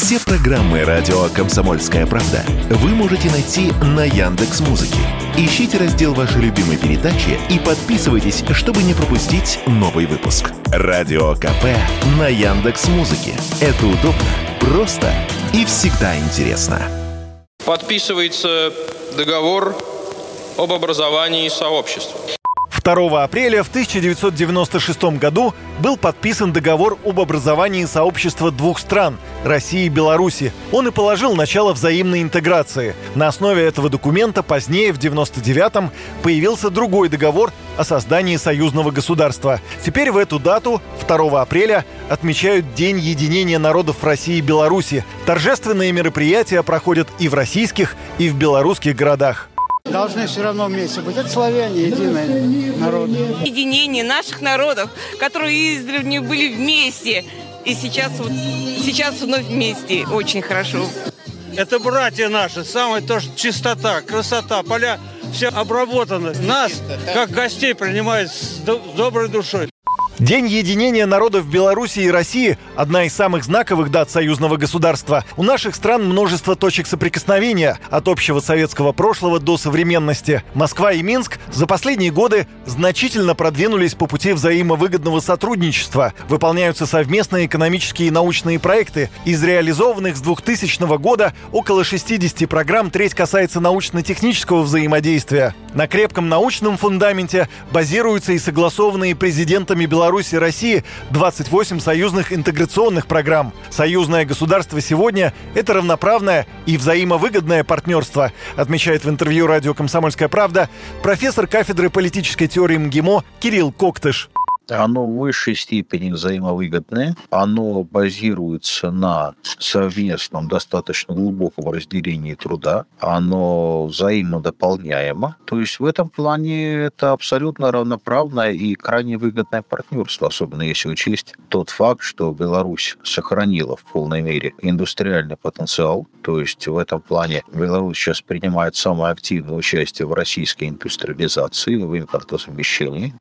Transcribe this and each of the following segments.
Все программы радио Комсомольская правда вы можете найти на Яндекс Музыке. Ищите раздел вашей любимой передачи и подписывайтесь, чтобы не пропустить новый выпуск. Радио КП на Яндекс Музыке. Это удобно, просто и всегда интересно. Подписывается договор об образовании сообщества. 2 апреля в 1996 году был подписан договор об образовании сообщества двух стран – России и Беларуси. Он и положил начало взаимной интеграции. На основе этого документа позднее, в 1999-м, появился другой договор о создании союзного государства. Теперь в эту дату, 2 апреля, отмечают День единения народов России и Беларуси. Торжественные мероприятия проходят и в российских, и в белорусских городах должны все равно вместе быть. Это славяне, единый народ. Единение наших народов, которые издревле были вместе. И сейчас, вот, сейчас вновь вместе. Очень хорошо. Это братья наши, самая тоже чистота, красота, поля все обработаны. Нас, как гостей, принимают с доброй душой. День единения народов Беларуси и России – одна из самых знаковых дат союзного государства. У наших стран множество точек соприкосновения от общего советского прошлого до современности. Москва и Минск за последние годы значительно продвинулись по пути взаимовыгодного сотрудничества. Выполняются совместные экономические и научные проекты. Из реализованных с 2000 года около 60 программ треть касается научно-технического взаимодействия. На крепком научном фундаменте базируются и согласованные президентами Беларуси и России 28 союзных интеграционных программ. Союзное государство сегодня – это равноправное и взаимовыгодное партнерство, отмечает в интервью радио «Комсомольская правда» профессор кафедры политической теории МГИМО Кирилл Коктыш оно в высшей степени взаимовыгодное, оно базируется на совместном достаточно глубоком разделении труда, оно взаимодополняемо. То есть в этом плане это абсолютно равноправное и крайне выгодное партнерство, особенно если учесть тот факт, что Беларусь сохранила в полной мере индустриальный потенциал, то есть в этом плане Беларусь сейчас принимает самое активное участие в российской индустриализации, в импортозамещении.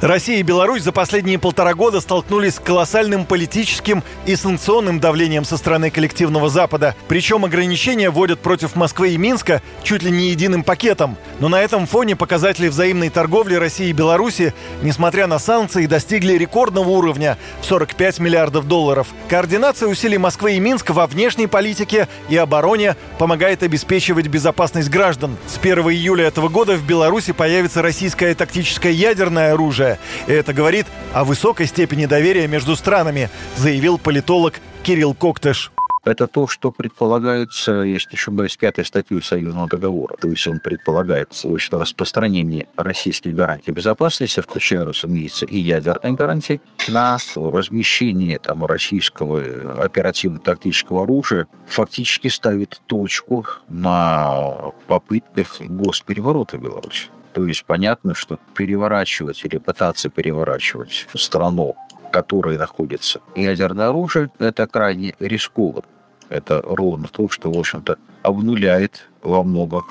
Россия и Беларусь за последние полтора года столкнулись с колоссальным политическим и санкционным давлением со стороны коллективного Запада. Причем ограничения вводят против Москвы и Минска чуть ли не единым пакетом. Но на этом фоне показатели взаимной торговли России и Беларуси, несмотря на санкции, достигли рекордного уровня в 45 миллиардов долларов. Координация усилий Москвы и Минска во внешней политике и обороне помогает обеспечивать безопасность граждан. С 1 июля этого года в Беларуси появится российское тактическое ядерное оружие, и это говорит о высокой степени доверия между странами, заявил политолог Кирилл Коктыш. Это то, что предполагается, если не ошибаюсь, пятой статьей Союзного договора. То есть он предполагает свойство распространения российских гарантий безопасности, включая, разумеется, и ядерные гарантии, на размещение там, российского оперативно-тактического оружия, фактически ставит точку на попытках госпереворота Беларуси. То есть понятно, что переворачивать или пытаться переворачивать страну, в которой находится ядерное оружие, это крайне рискованно. Это ровно то, что, в общем-то, обнуляет во многом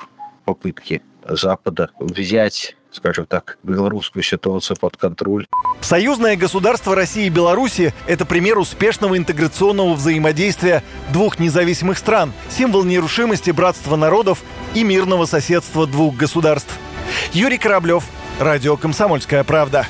попытки Запада взять скажем так, белорусскую ситуацию под контроль. Союзное государство России и Беларуси – это пример успешного интеграционного взаимодействия двух независимых стран, символ нерушимости братства народов и мирного соседства двух государств – Юрий Кораблев, Радио «Комсомольская правда».